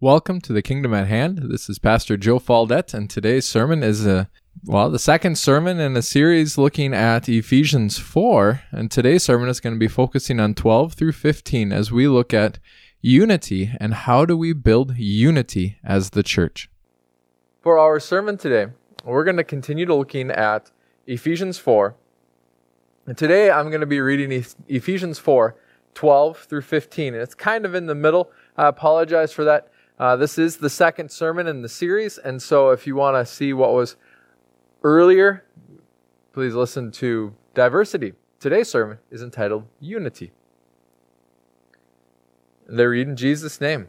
Welcome to the Kingdom at Hand. This is Pastor Joe Faldette, and today's sermon is a well, the second sermon in a series looking at Ephesians 4, and today's sermon is going to be focusing on 12 through 15 as we look at unity and how do we build unity as the church. For our sermon today, we're going to continue to looking at Ephesians 4. And today I'm going to be reading Ephesians 4, 12 through 15. And it's kind of in the middle. I apologize for that. Uh, this is the second sermon in the series, and so if you want to see what was earlier, please listen to Diversity. Today's sermon is entitled Unity. They read in Jesus' name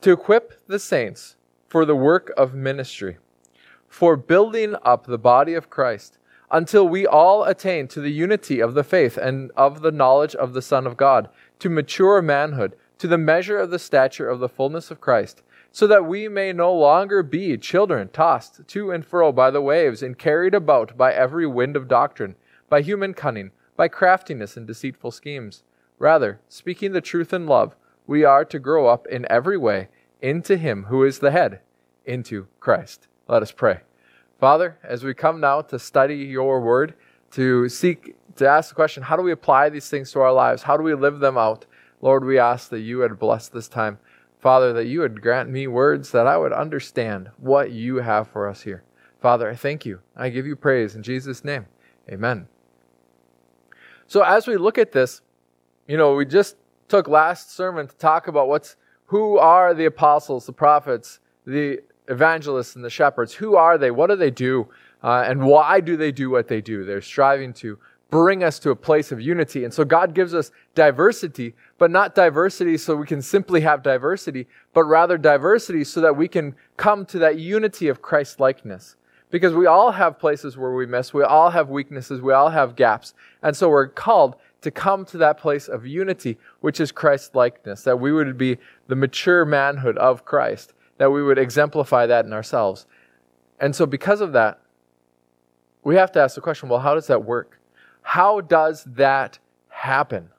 To equip the saints for the work of ministry, for building up the body of Christ, until we all attain to the unity of the faith and of the knowledge of the Son of God, to mature manhood to the measure of the stature of the fullness of Christ, so that we may no longer be children tossed to and fro by the waves and carried about by every wind of doctrine, by human cunning, by craftiness and deceitful schemes. Rather, speaking the truth in love, we are to grow up in every way into Him who is the head, into Christ. Let us pray. Father, as we come now to study your word, to seek, to ask the question, how do we apply these things to our lives? How do we live them out? Lord, we ask that you would bless this time. Father, that you would grant me words that I would understand what you have for us here. Father, I thank you. I give you praise in Jesus' name. Amen. So as we look at this, you know, we just took last sermon to talk about what's who are the apostles, the prophets, the evangelists, and the shepherds. Who are they? What do they do? Uh, and why do they do what they do? They're striving to bring us to a place of unity. And so God gives us diversity, but not diversity so we can simply have diversity, but rather diversity so that we can come to that unity of Christ likeness. Because we all have places where we miss, we all have weaknesses, we all have gaps. And so we're called to come to that place of unity, which is Christ likeness, that we would be the mature manhood of Christ, that we would exemplify that in ourselves. And so, because of that, we have to ask the question well, how does that work? How does that happen?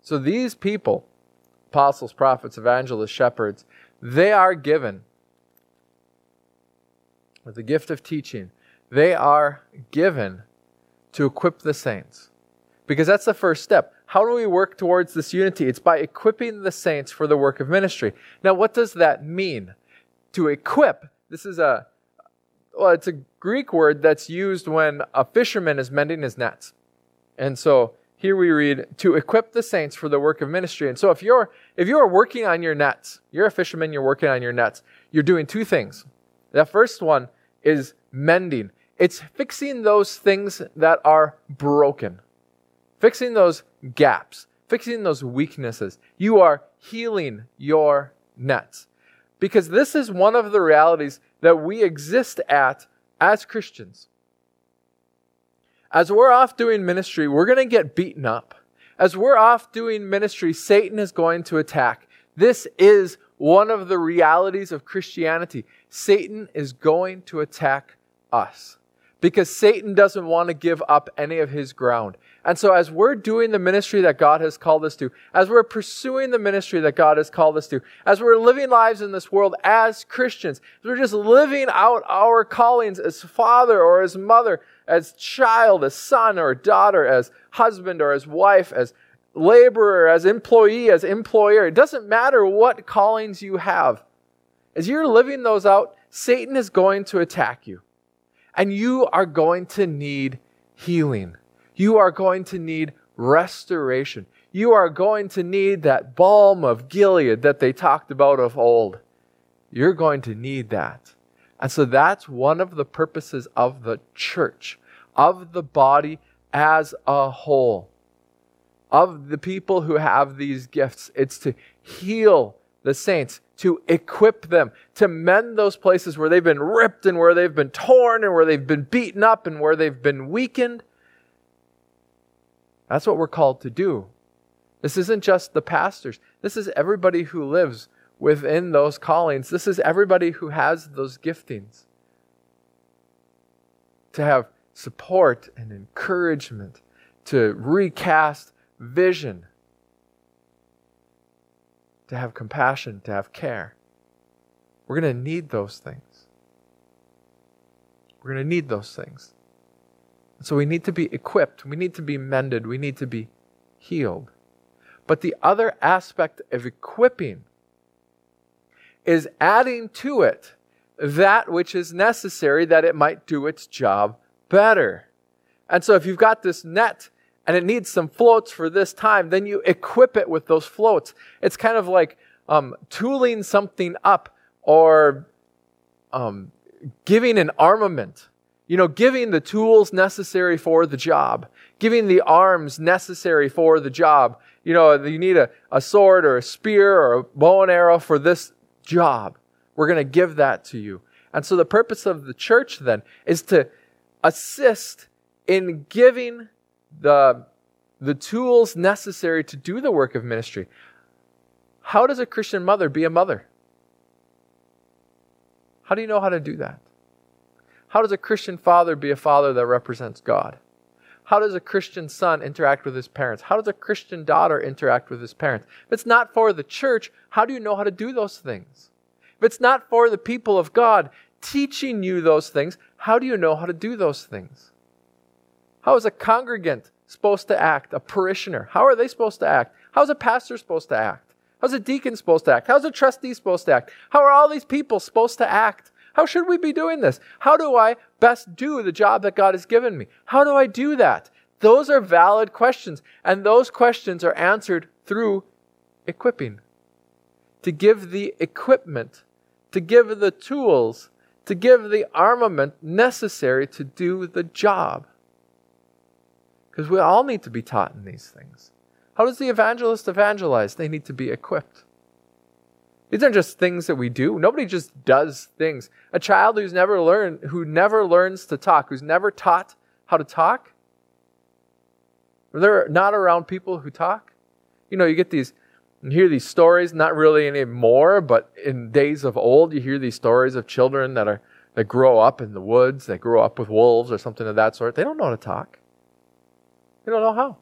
So these people, apostles, prophets, evangelists, shepherds, they are given with the gift of teaching. They are given to equip the saints. Because that's the first step. How do we work towards this unity? It's by equipping the saints for the work of ministry. Now, what does that mean? To equip, this is a well, it's a Greek word that's used when a fisherman is mending his nets. And so here we read to equip the saints for the work of ministry. And so if you're if you're working on your nets, you're a fisherman, you're working on your nets, you're doing two things. The first one is mending. It's fixing those things that are broken. Fixing those gaps, fixing those weaknesses. You are healing your nets. Because this is one of the realities that we exist at as Christians. As we're off doing ministry, we're going to get beaten up. As we're off doing ministry, Satan is going to attack. This is one of the realities of Christianity. Satan is going to attack us because Satan doesn't want to give up any of his ground. And so, as we're doing the ministry that God has called us to, as we're pursuing the ministry that God has called us to, as we're living lives in this world as Christians, as we're just living out our callings as father or as mother, as child, as son or daughter, as husband or as wife, as laborer, as employee, as employer, it doesn't matter what callings you have. As you're living those out, Satan is going to attack you. And you are going to need healing you are going to need restoration. You are going to need that balm of Gilead that they talked about of old. You're going to need that. And so that's one of the purposes of the church, of the body as a whole, of the people who have these gifts. It's to heal the saints, to equip them, to mend those places where they've been ripped and where they've been torn and where they've been beaten up and where they've been weakened that's what we're called to do. This isn't just the pastors, this is everybody who lives within those callings. This is everybody who has those giftings. To have support and encouragement, to recast vision, to have compassion, to have care. We're going to need those things. We're going to need those things. So we need to be equipped. We need to be mended. We need to be healed. But the other aspect of equipping is adding to it that which is necessary that it might do its job better. And so if you've got this net and it needs some floats for this time, then you equip it with those floats. It's kind of like um, tooling something up or um, giving an armament. You know, giving the tools necessary for the job, giving the arms necessary for the job. You know, you need a, a sword or a spear or a bow and arrow for this job. We're going to give that to you. And so the purpose of the church then is to assist in giving the, the tools necessary to do the work of ministry. How does a Christian mother be a mother? How do you know how to do that? How does a Christian father be a father that represents God? How does a Christian son interact with his parents? How does a Christian daughter interact with his parents? If it's not for the church, how do you know how to do those things? If it's not for the people of God teaching you those things, how do you know how to do those things? How is a congregant supposed to act? A parishioner? How are they supposed to act? How's a pastor supposed to act? How's a deacon supposed to act? How's a trustee supposed to act? How are all these people supposed to act? How should we be doing this? How do I best do the job that God has given me? How do I do that? Those are valid questions, and those questions are answered through equipping. To give the equipment, to give the tools, to give the armament necessary to do the job. Because we all need to be taught in these things. How does the evangelist evangelize? They need to be equipped. These aren't just things that we do. Nobody just does things. A child who's never learned, who never learns to talk, who's never taught how to talk, they're not around people who talk. You know, you get these, you hear these stories, not really anymore, but in days of old, you hear these stories of children that are that grow up in the woods, that grow up with wolves or something of that sort. They don't know how to talk. They don't know how.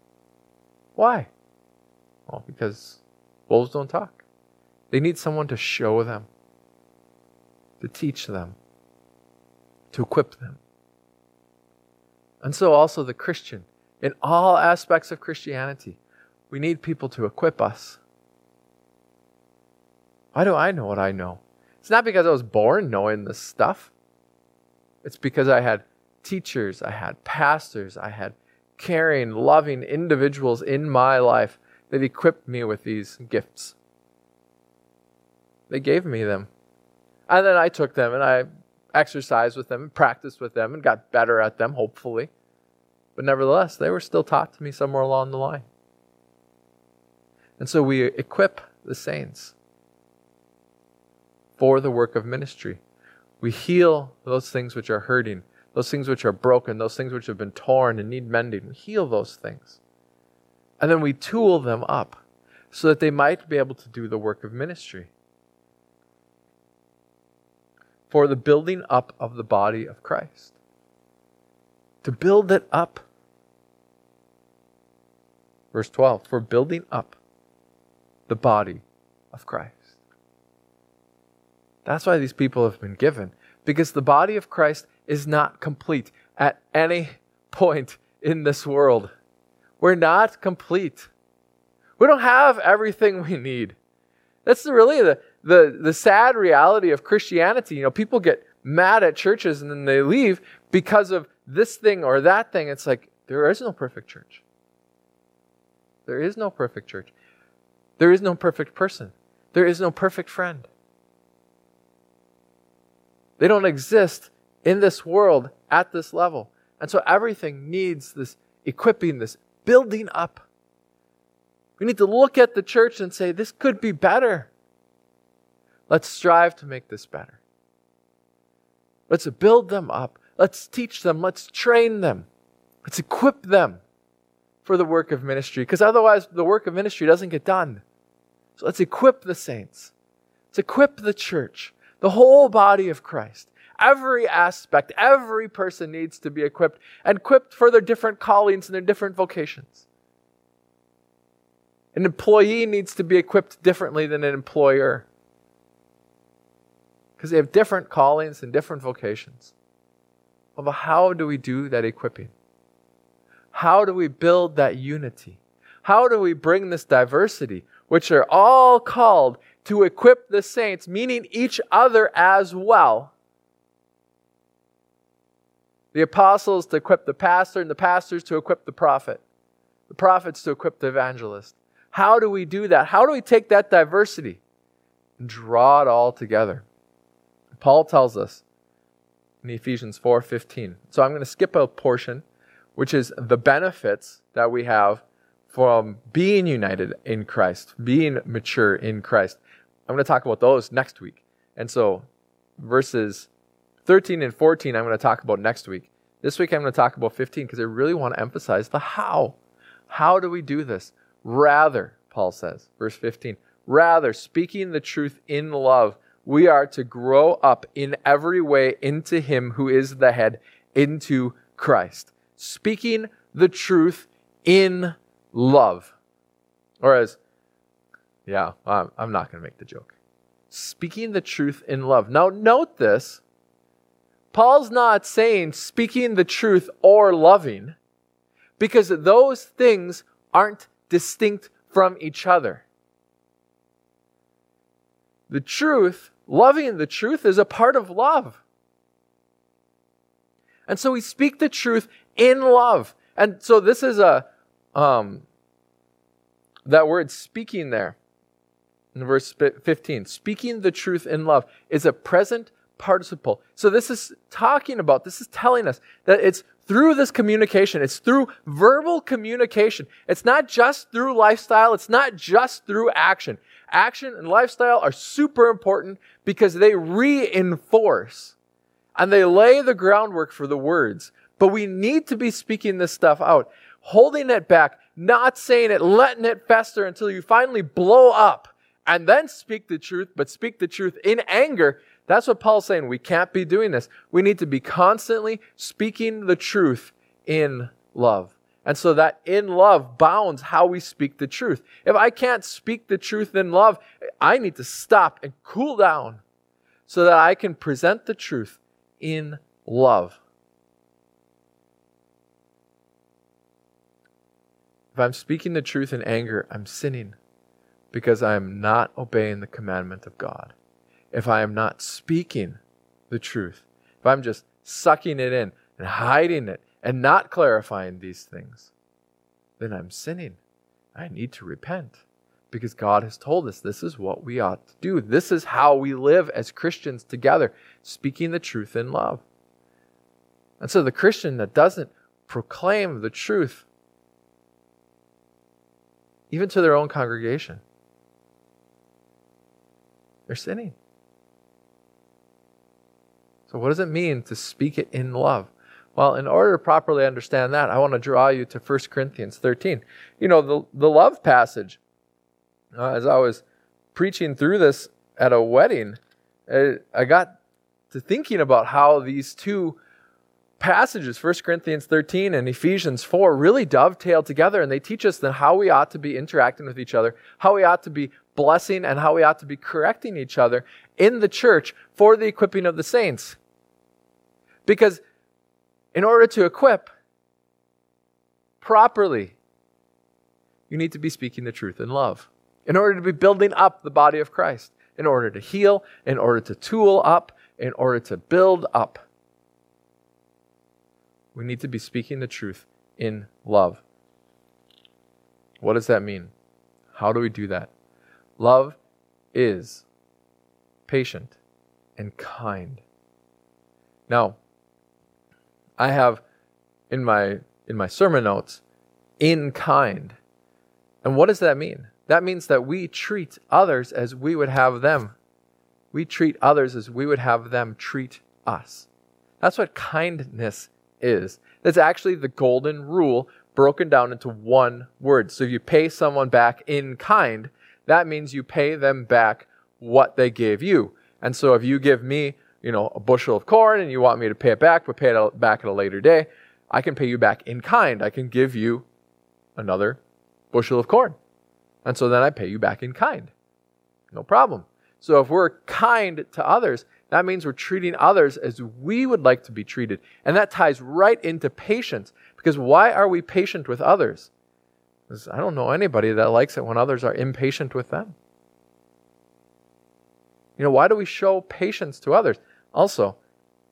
Why? Well, because wolves don't talk. They need someone to show them, to teach them, to equip them. And so, also, the Christian, in all aspects of Christianity, we need people to equip us. Why do I know what I know? It's not because I was born knowing this stuff. It's because I had teachers, I had pastors, I had caring, loving individuals in my life that equipped me with these gifts. They gave me them. And then I took them and I exercised with them and practiced with them and got better at them, hopefully. But nevertheless, they were still taught to me somewhere along the line. And so we equip the saints for the work of ministry. We heal those things which are hurting those things which are broken, those things which have been torn and need mending. We heal those things. And then we tool them up so that they might be able to do the work of ministry. For the building up of the body of Christ. To build it up. Verse 12 For building up the body of Christ. That's why these people have been given. Because the body of Christ is not complete at any point in this world. We're not complete. We don't have everything we need. That's really the, the, the sad reality of Christianity. You know, people get mad at churches and then they leave because of this thing or that thing. It's like, there is no perfect church. There is no perfect church. There is no perfect person. There is no perfect friend. They don't exist in this world at this level. And so everything needs this equipping, this building up. We need to look at the church and say, this could be better. Let's strive to make this better. Let's build them up. Let's teach them. Let's train them. Let's equip them for the work of ministry because otherwise the work of ministry doesn't get done. So let's equip the saints. Let's equip the church, the whole body of Christ every aspect, every person needs to be equipped and equipped for their different callings and their different vocations. An employee needs to be equipped differently than an employer because they have different callings and different vocations. But how do we do that equipping? How do we build that unity? How do we bring this diversity, which are all called to equip the saints, meaning each other as well? The apostles to equip the pastor, and the pastors to equip the prophet, the prophets to equip the evangelist. How do we do that? How do we take that diversity and draw it all together? Paul tells us in Ephesians 4:15. So I'm going to skip a portion which is the benefits that we have from being united in Christ, being mature in Christ. I'm going to talk about those next week. And so verses 13 and 14 I'm going to talk about next week. This week I'm going to talk about 15 because I really want to emphasize the how. How do we do this? Rather, Paul says, verse 15, rather speaking the truth in love, we are to grow up in every way into him who is the head, into Christ speaking the truth in love. Or as, yeah, I'm, not going to make the joke. Speaking the truth in love. Now, note this. Paul's not saying speaking the truth or loving because those things aren't distinct from each other. The truth, loving the truth, is a part of love. And so we speak the truth in love. And so this is a um, that word speaking there in verse 15. Speaking the truth in love is a present participle. So this is talking about, this is telling us that it's through this communication, it's through verbal communication. It's not just through lifestyle, it's not just through action. Action and lifestyle are super important because they reinforce and they lay the groundwork for the words. But we need to be speaking this stuff out, holding it back, not saying it, letting it fester until you finally blow up and then speak the truth, but speak the truth in anger. That's what Paul's saying. We can't be doing this. We need to be constantly speaking the truth in love. And so that in love bounds how we speak the truth. If I can't speak the truth in love, I need to stop and cool down so that I can present the truth in love. If I'm speaking the truth in anger, I'm sinning because I am not obeying the commandment of God. If I am not speaking the truth, if I'm just sucking it in and hiding it and not clarifying these things, then I'm sinning. I need to repent because God has told us this is what we ought to do. This is how we live as Christians together, speaking the truth in love. And so the Christian that doesn't proclaim the truth even to their own congregation. They're sinning. So, what does it mean to speak it in love? Well, in order to properly understand that, I want to draw you to 1 Corinthians 13. You know, the, the love passage, uh, as I was preaching through this at a wedding, I, I got to thinking about how these two passages, 1 Corinthians 13 and Ephesians 4, really dovetail together and they teach us then how we ought to be interacting with each other, how we ought to be blessing, and how we ought to be correcting each other in the church for the equipping of the saints. Because in order to equip properly, you need to be speaking the truth in love. In order to be building up the body of Christ, in order to heal, in order to tool up, in order to build up. We need to be speaking the truth in love. What does that mean? How do we do that? Love is patient and kind. Now, I have in my in my sermon notes in kind. And what does that mean? That means that we treat others as we would have them. We treat others as we would have them treat us. That's what kindness is. That's actually the golden rule broken down into one word. So if you pay someone back in kind, that means you pay them back what they gave you. And so if you give me, you know, a bushel of corn and you want me to pay it back, but pay it back at a later day, I can pay you back in kind. I can give you another bushel of corn. And so then I pay you back in kind. No problem. So if we're kind to others, that means we're treating others as we would like to be treated. And that ties right into patience. Because why are we patient with others? Because I don't know anybody that likes it when others are impatient with them. You know, why do we show patience to others? Also,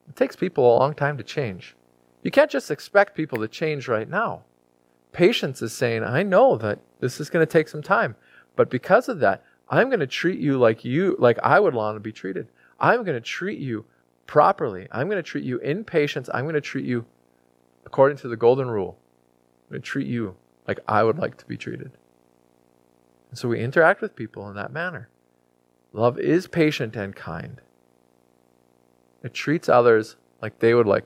it takes people a long time to change. You can't just expect people to change right now. Patience is saying, I know that this is going to take some time, but because of that, I'm going to treat you like you like I would want to be treated. I'm going to treat you properly. I'm going to treat you in patience. I'm going to treat you according to the golden rule. I'm going to treat you like I would like to be treated. And so we interact with people in that manner. Love is patient and kind. It treats others like they would like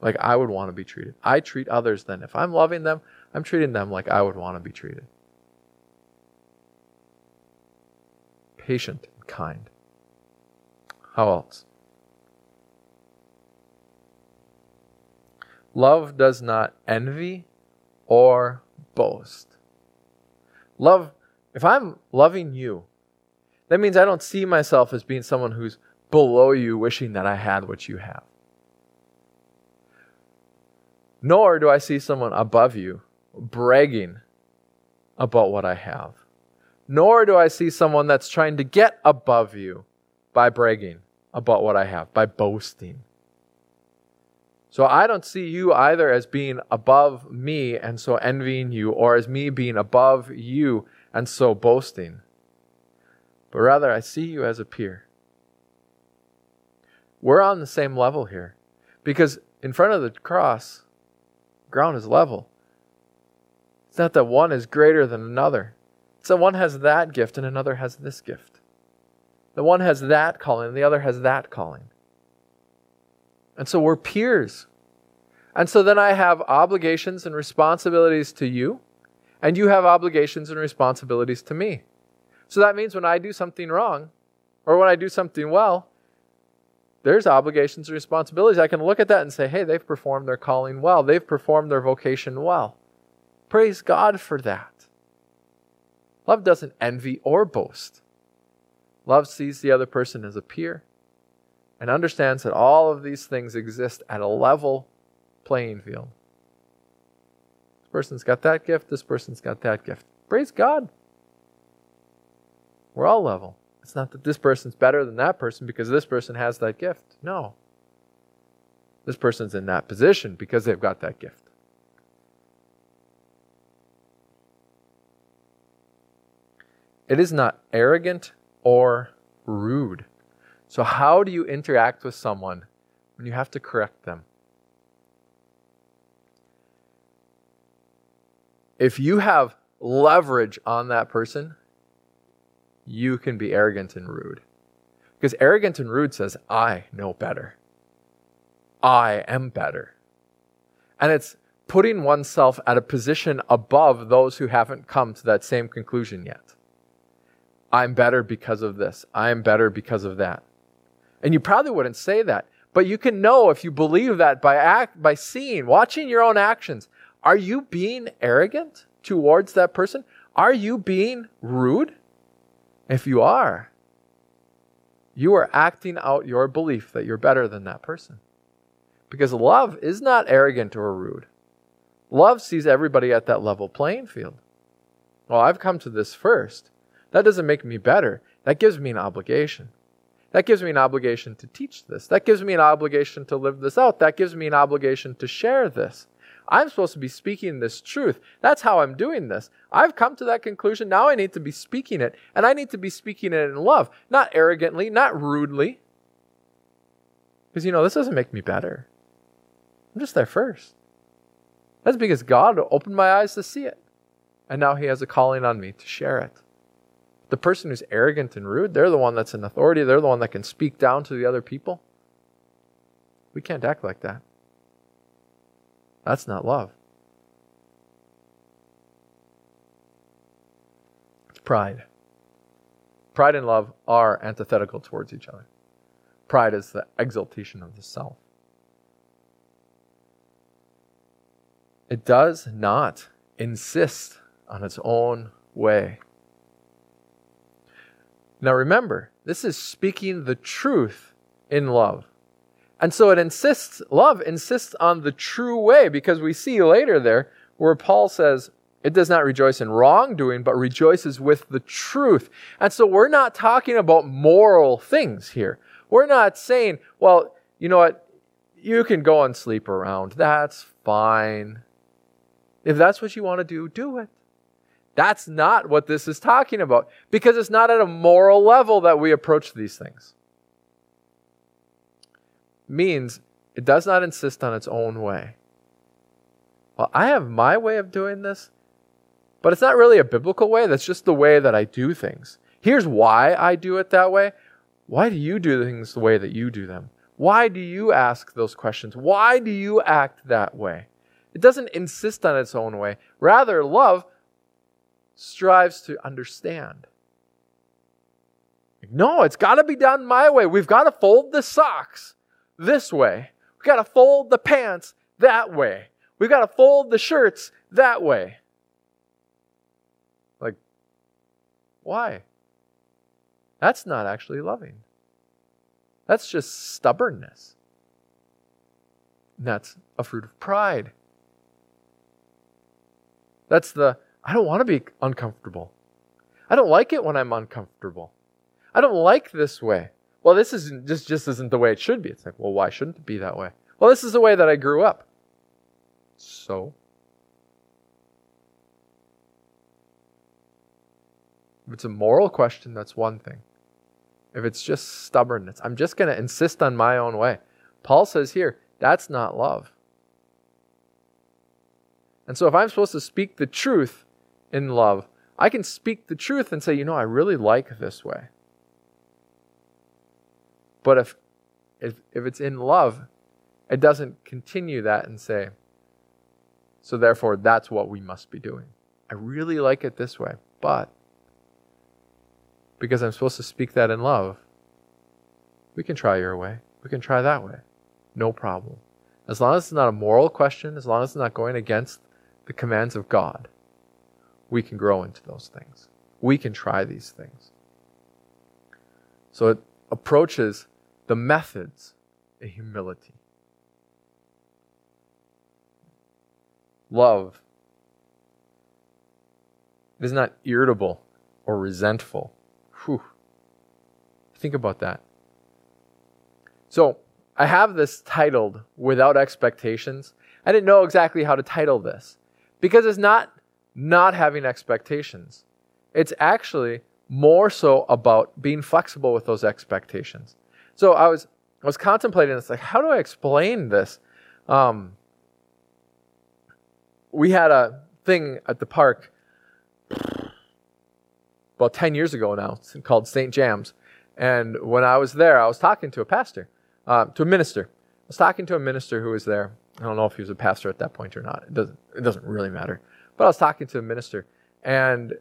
like I would want to be treated. I treat others then. If I'm loving them, I'm treating them like I would want to be treated. Patient and kind. How else? Love does not envy or boast. Love, if I'm loving you, that means I don't see myself as being someone who's below you, wishing that I had what you have. Nor do I see someone above you bragging about what I have. Nor do I see someone that's trying to get above you by bragging about what I have, by boasting. So I don't see you either as being above me and so envying you, or as me being above you and so boasting. But rather, I see you as a peer. We're on the same level here. Because in front of the cross, ground is level. It's not that one is greater than another. It's that one has that gift and another has this gift. The one has that calling and the other has that calling. And so we're peers. And so then I have obligations and responsibilities to you, and you have obligations and responsibilities to me. So that means when I do something wrong, or when I do something well, there's obligations and responsibilities. I can look at that and say, hey, they've performed their calling well. They've performed their vocation well. Praise God for that. Love doesn't envy or boast. Love sees the other person as a peer and understands that all of these things exist at a level playing field. This person's got that gift, this person's got that gift. Praise God. We're all level. It's not that this person's better than that person because this person has that gift. No. This person's in that position because they've got that gift. It is not arrogant or rude. So, how do you interact with someone when you have to correct them? If you have leverage on that person, you can be arrogant and rude. Because arrogant and rude says, I know better. I am better. And it's putting oneself at a position above those who haven't come to that same conclusion yet. I'm better because of this. I am better because of that. And you probably wouldn't say that, but you can know if you believe that by act by seeing, watching your own actions. Are you being arrogant towards that person? Are you being rude? If you are, you are acting out your belief that you're better than that person. Because love is not arrogant or rude. Love sees everybody at that level playing field. Well, I've come to this first. That doesn't make me better. That gives me an obligation. That gives me an obligation to teach this. That gives me an obligation to live this out. That gives me an obligation to share this. I'm supposed to be speaking this truth. That's how I'm doing this. I've come to that conclusion. Now I need to be speaking it. And I need to be speaking it in love, not arrogantly, not rudely. Because, you know, this doesn't make me better. I'm just there first. That's because God opened my eyes to see it. And now He has a calling on me to share it. The person who's arrogant and rude, they're the one that's in authority. They're the one that can speak down to the other people. We can't act like that. That's not love. It's pride. Pride and love are antithetical towards each other. Pride is the exaltation of the self. It does not insist on its own way. Now remember, this is speaking the truth in love. And so it insists, love insists on the true way because we see later there where Paul says, it does not rejoice in wrongdoing, but rejoices with the truth. And so we're not talking about moral things here. We're not saying, well, you know what? You can go and sleep around. That's fine. If that's what you want to do, do it. That's not what this is talking about because it's not at a moral level that we approach these things. Means it does not insist on its own way. Well, I have my way of doing this, but it's not really a biblical way. That's just the way that I do things. Here's why I do it that way. Why do you do things the way that you do them? Why do you ask those questions? Why do you act that way? It doesn't insist on its own way. Rather, love strives to understand. No, it's got to be done my way. We've got to fold the socks this way. We've got to fold the pants that way. We've got to fold the shirts that way. Like, why? That's not actually loving. That's just stubbornness. And that's a fruit of pride. That's the I don't want to be uncomfortable. I don't like it when I'm uncomfortable. I don't like this way. Well, this isn't just just isn't the way it should be. It's like, well, why shouldn't it be that way? Well, this is the way that I grew up. So if it's a moral question, that's one thing. If it's just stubbornness, I'm just going to insist on my own way. Paul says here, that's not love. And so if I'm supposed to speak the truth, in love, I can speak the truth and say, you know, I really like this way. But if, if, if it's in love, it doesn't continue that and say, so therefore that's what we must be doing. I really like it this way, but because I'm supposed to speak that in love, we can try your way. We can try that way. No problem. As long as it's not a moral question, as long as it's not going against the commands of God we can grow into those things. We can try these things. So it approaches the methods in humility. Love is not irritable or resentful. Whew. Think about that. So, I have this titled Without Expectations. I didn't know exactly how to title this because it's not not having expectations. It's actually more so about being flexible with those expectations. So I was I was contemplating this, like, how do I explain this? Um, we had a thing at the park about 10 years ago now called St. Jams. And when I was there, I was talking to a pastor, uh, to a minister. I was talking to a minister who was there. I don't know if he was a pastor at that point or not. It doesn't, it doesn't really matter. But I was talking to a minister, and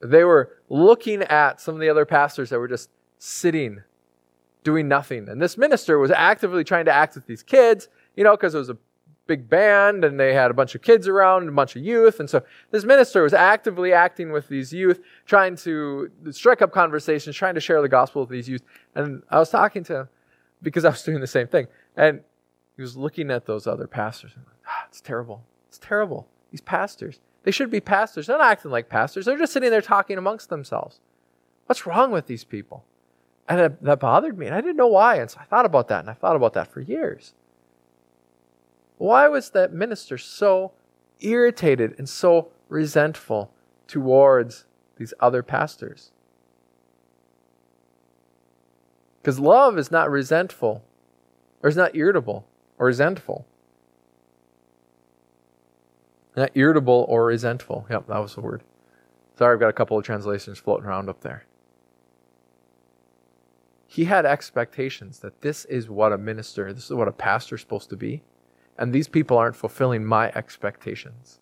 they were looking at some of the other pastors that were just sitting, doing nothing. And this minister was actively trying to act with these kids, you know, because it was a big band and they had a bunch of kids around, a bunch of youth. And so this minister was actively acting with these youth, trying to strike up conversations, trying to share the gospel with these youth. And I was talking to him because I was doing the same thing. And he was looking at those other pastors and like, ah, it's terrible. It's terrible. These pastors. They should be pastors. They're not acting like pastors. They're just sitting there talking amongst themselves. What's wrong with these people? And it, that bothered me. And I didn't know why. And so I thought about that. And I thought about that for years. Why was that minister so irritated and so resentful towards these other pastors? Because love is not resentful, or is not irritable or resentful. Not irritable or resentful. Yep, that was the word. Sorry, I've got a couple of translations floating around up there. He had expectations that this is what a minister, this is what a pastor is supposed to be. And these people aren't fulfilling my expectations.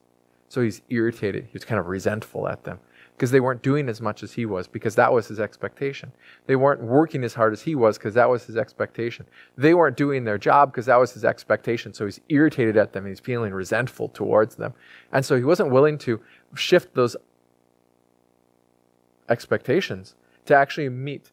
So he's irritated. He's kind of resentful at them because they weren't doing as much as he was because that was his expectation. They weren't working as hard as he was because that was his expectation. They weren't doing their job because that was his expectation. So he's irritated at them and he's feeling resentful towards them. And so he wasn't willing to shift those expectations to actually meet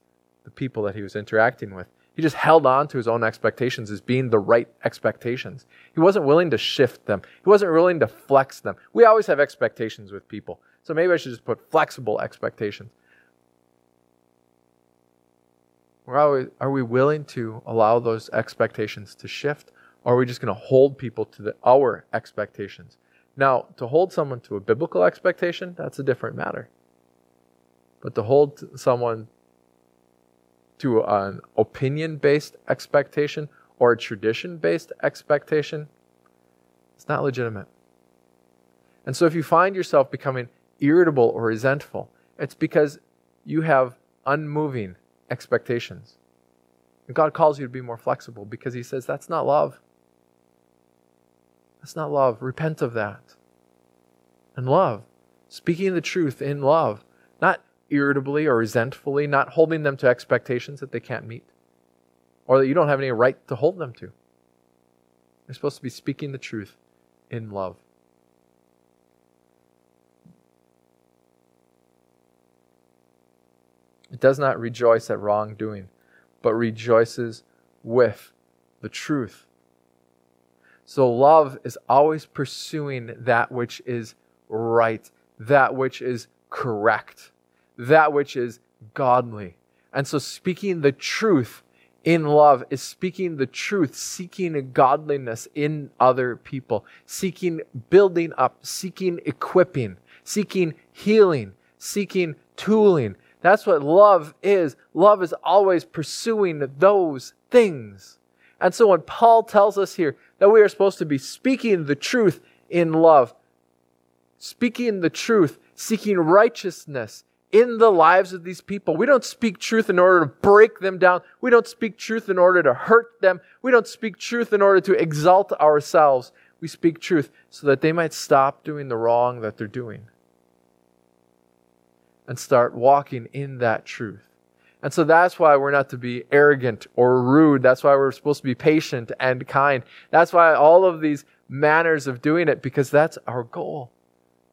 the people that he was interacting with. He just held on to his own expectations as being the right expectations. He wasn't willing to shift them, he wasn't willing to flex them. We always have expectations with people. So maybe I should just put flexible expectations. Are we, are we willing to allow those expectations to shift? Or are we just going to hold people to the, our expectations? Now, to hold someone to a biblical expectation, that's a different matter. But to hold someone to an opinion based expectation or a tradition based expectation, it's not legitimate. And so if you find yourself becoming irritable or resentful, it's because you have unmoving expectations. And God calls you to be more flexible because He says that's not love. That's not love. Repent of that. And love. Speaking the truth in love. Irritably or resentfully, not holding them to expectations that they can't meet or that you don't have any right to hold them to. You're supposed to be speaking the truth in love. It does not rejoice at wrongdoing, but rejoices with the truth. So love is always pursuing that which is right, that which is correct, that which is godly. And so speaking the truth in love is speaking the truth, seeking godliness in other people, seeking building up, seeking equipping, seeking healing, seeking tooling, that's what love is. Love is always pursuing those things. And so when Paul tells us here that we are supposed to be speaking the truth in love, speaking the truth, seeking righteousness in the lives of these people. We don't speak truth in order to break them down. We don't speak truth in order to hurt them. We don't speak truth in order to exalt ourselves. We speak truth so that they might stop doing the wrong that they're doing and start walking in that truth. And so that's why we're not to be arrogant or rude. That's why we're supposed to be patient and kind. That's why all of these manners of doing it, because that's our goal.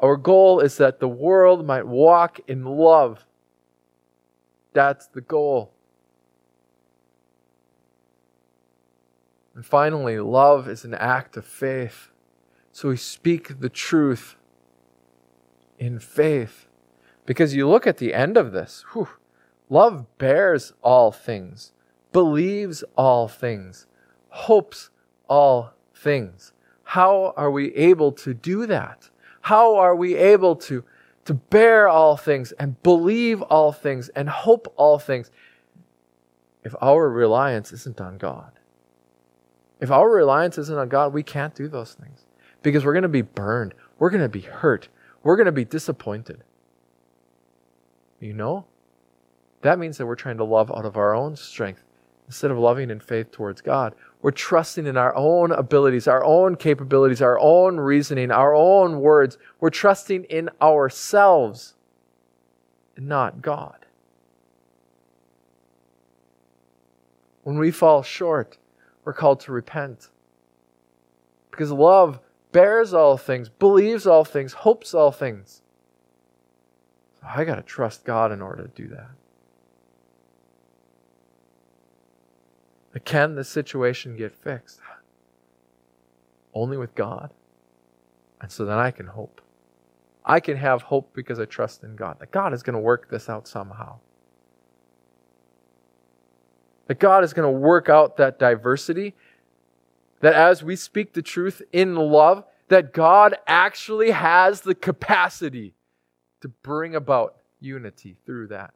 Our goal is that the world might walk in love. That's the goal. And finally, love is an act of faith. So we speak the truth in faith. Because you look at the end of this, whew, love bears all things, believes all things, hopes all things. How are we able to do that? How are we able to, to bear all things and believe all things and hope all things if our reliance isn't on God? If our reliance isn't on God, we can't do those things because we're going to be burned. We're going to be hurt. We're going to be disappointed. You know? That means that we're trying to love out of our own strength instead of loving in faith towards God. We're trusting in our own abilities, our own capabilities, our own reasoning, our own words. We're trusting in ourselves and not God. When we fall short, we're called to repent. Because love bears all things, believes all things, hopes all things. I got to trust God in order to do that. Can the situation get fixed? Only with God. And so then I can hope. I can have hope because I trust in God. That God is going to work this out somehow. That God is going to work out that diversity. That as we speak the truth in love, that God actually has the capacity to bring about unity through that.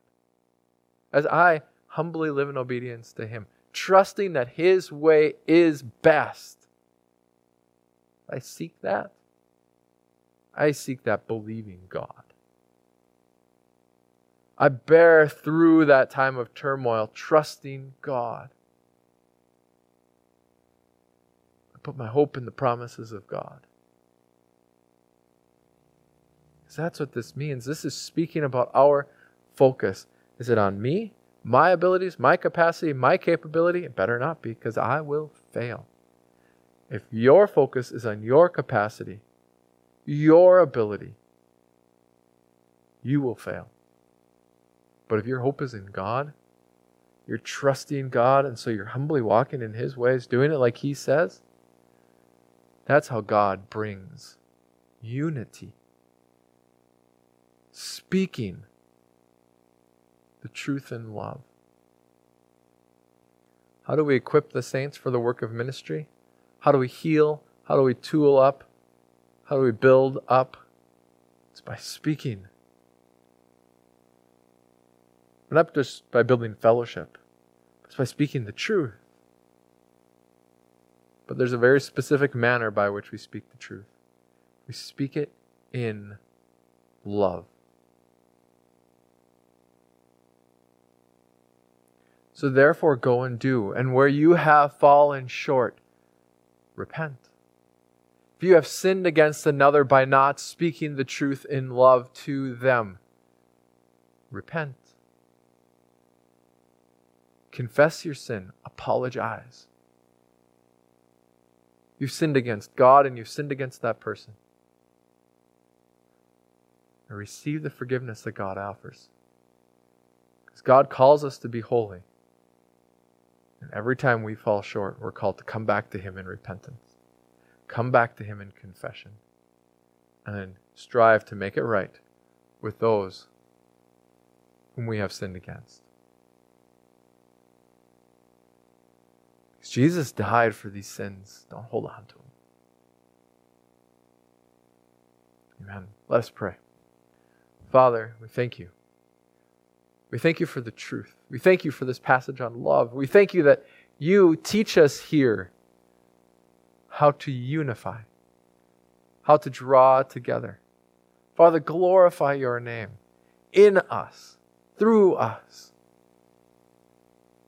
As I humbly live in obedience to Him, trusting that His way is best. I seek that. I seek that believing God. I bear through that time of turmoil, trusting God. I put my hope in the promises of God. Because that's what this means. This is speaking about our focus. Is it on me, my abilities, my capacity, my capability? It better not be, because I will fail. If your focus is on your capacity, your ability, you will fail. But if your hope is in God, you're trusting God, and so you're humbly walking in His ways, doing it like He says, that's how God brings unity. Speaking the truth in love. How do we equip the saints for the work of ministry? How do we heal? How do we tool up? How do we build up? It's by speaking. Not just by building fellowship, it's by speaking the truth. But there's a very specific manner by which we speak the truth. We speak it in love. So therefore, go and do. And where you have fallen short, repent. If you have sinned against another by not speaking the truth in love to them, repent. Confess your sin, apologize. You've sinned against God and you've sinned against that person. And receive the forgiveness that God offers. Because God calls us to be holy. And every time we fall short, we're called to come back to Him in repentance, come back to Him in confession, and then strive to make it right with those whom we have sinned against. Because Jesus died for these sins. Don't hold on to them. Amen. Let us pray. Father, we thank you. We thank you for the truth. We thank you for this passage on love. We thank you that you teach us here how to unify, how to draw together. Father, glorify your name in us, through us.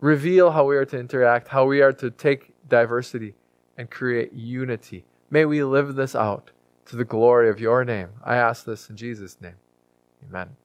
Reveal how we are to interact, how we are to take diversity and create unity. May we live this out to the glory of your name. I ask this in Jesus' name. Amen.